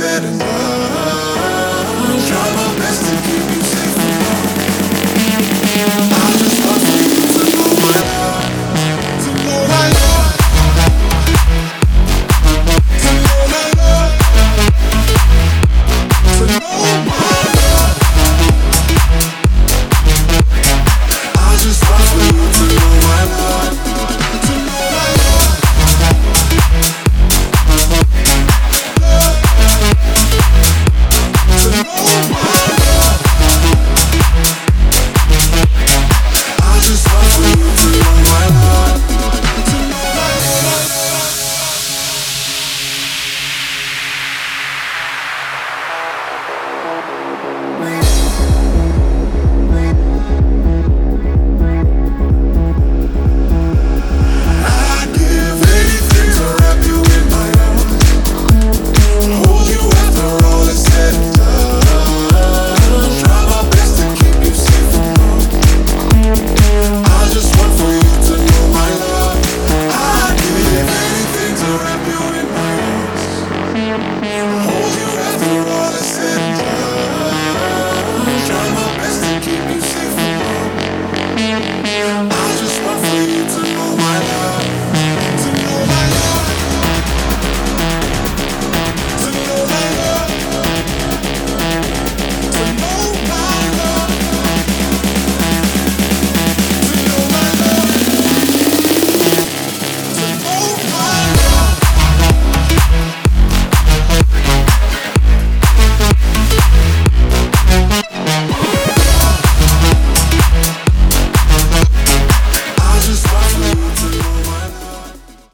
said and done.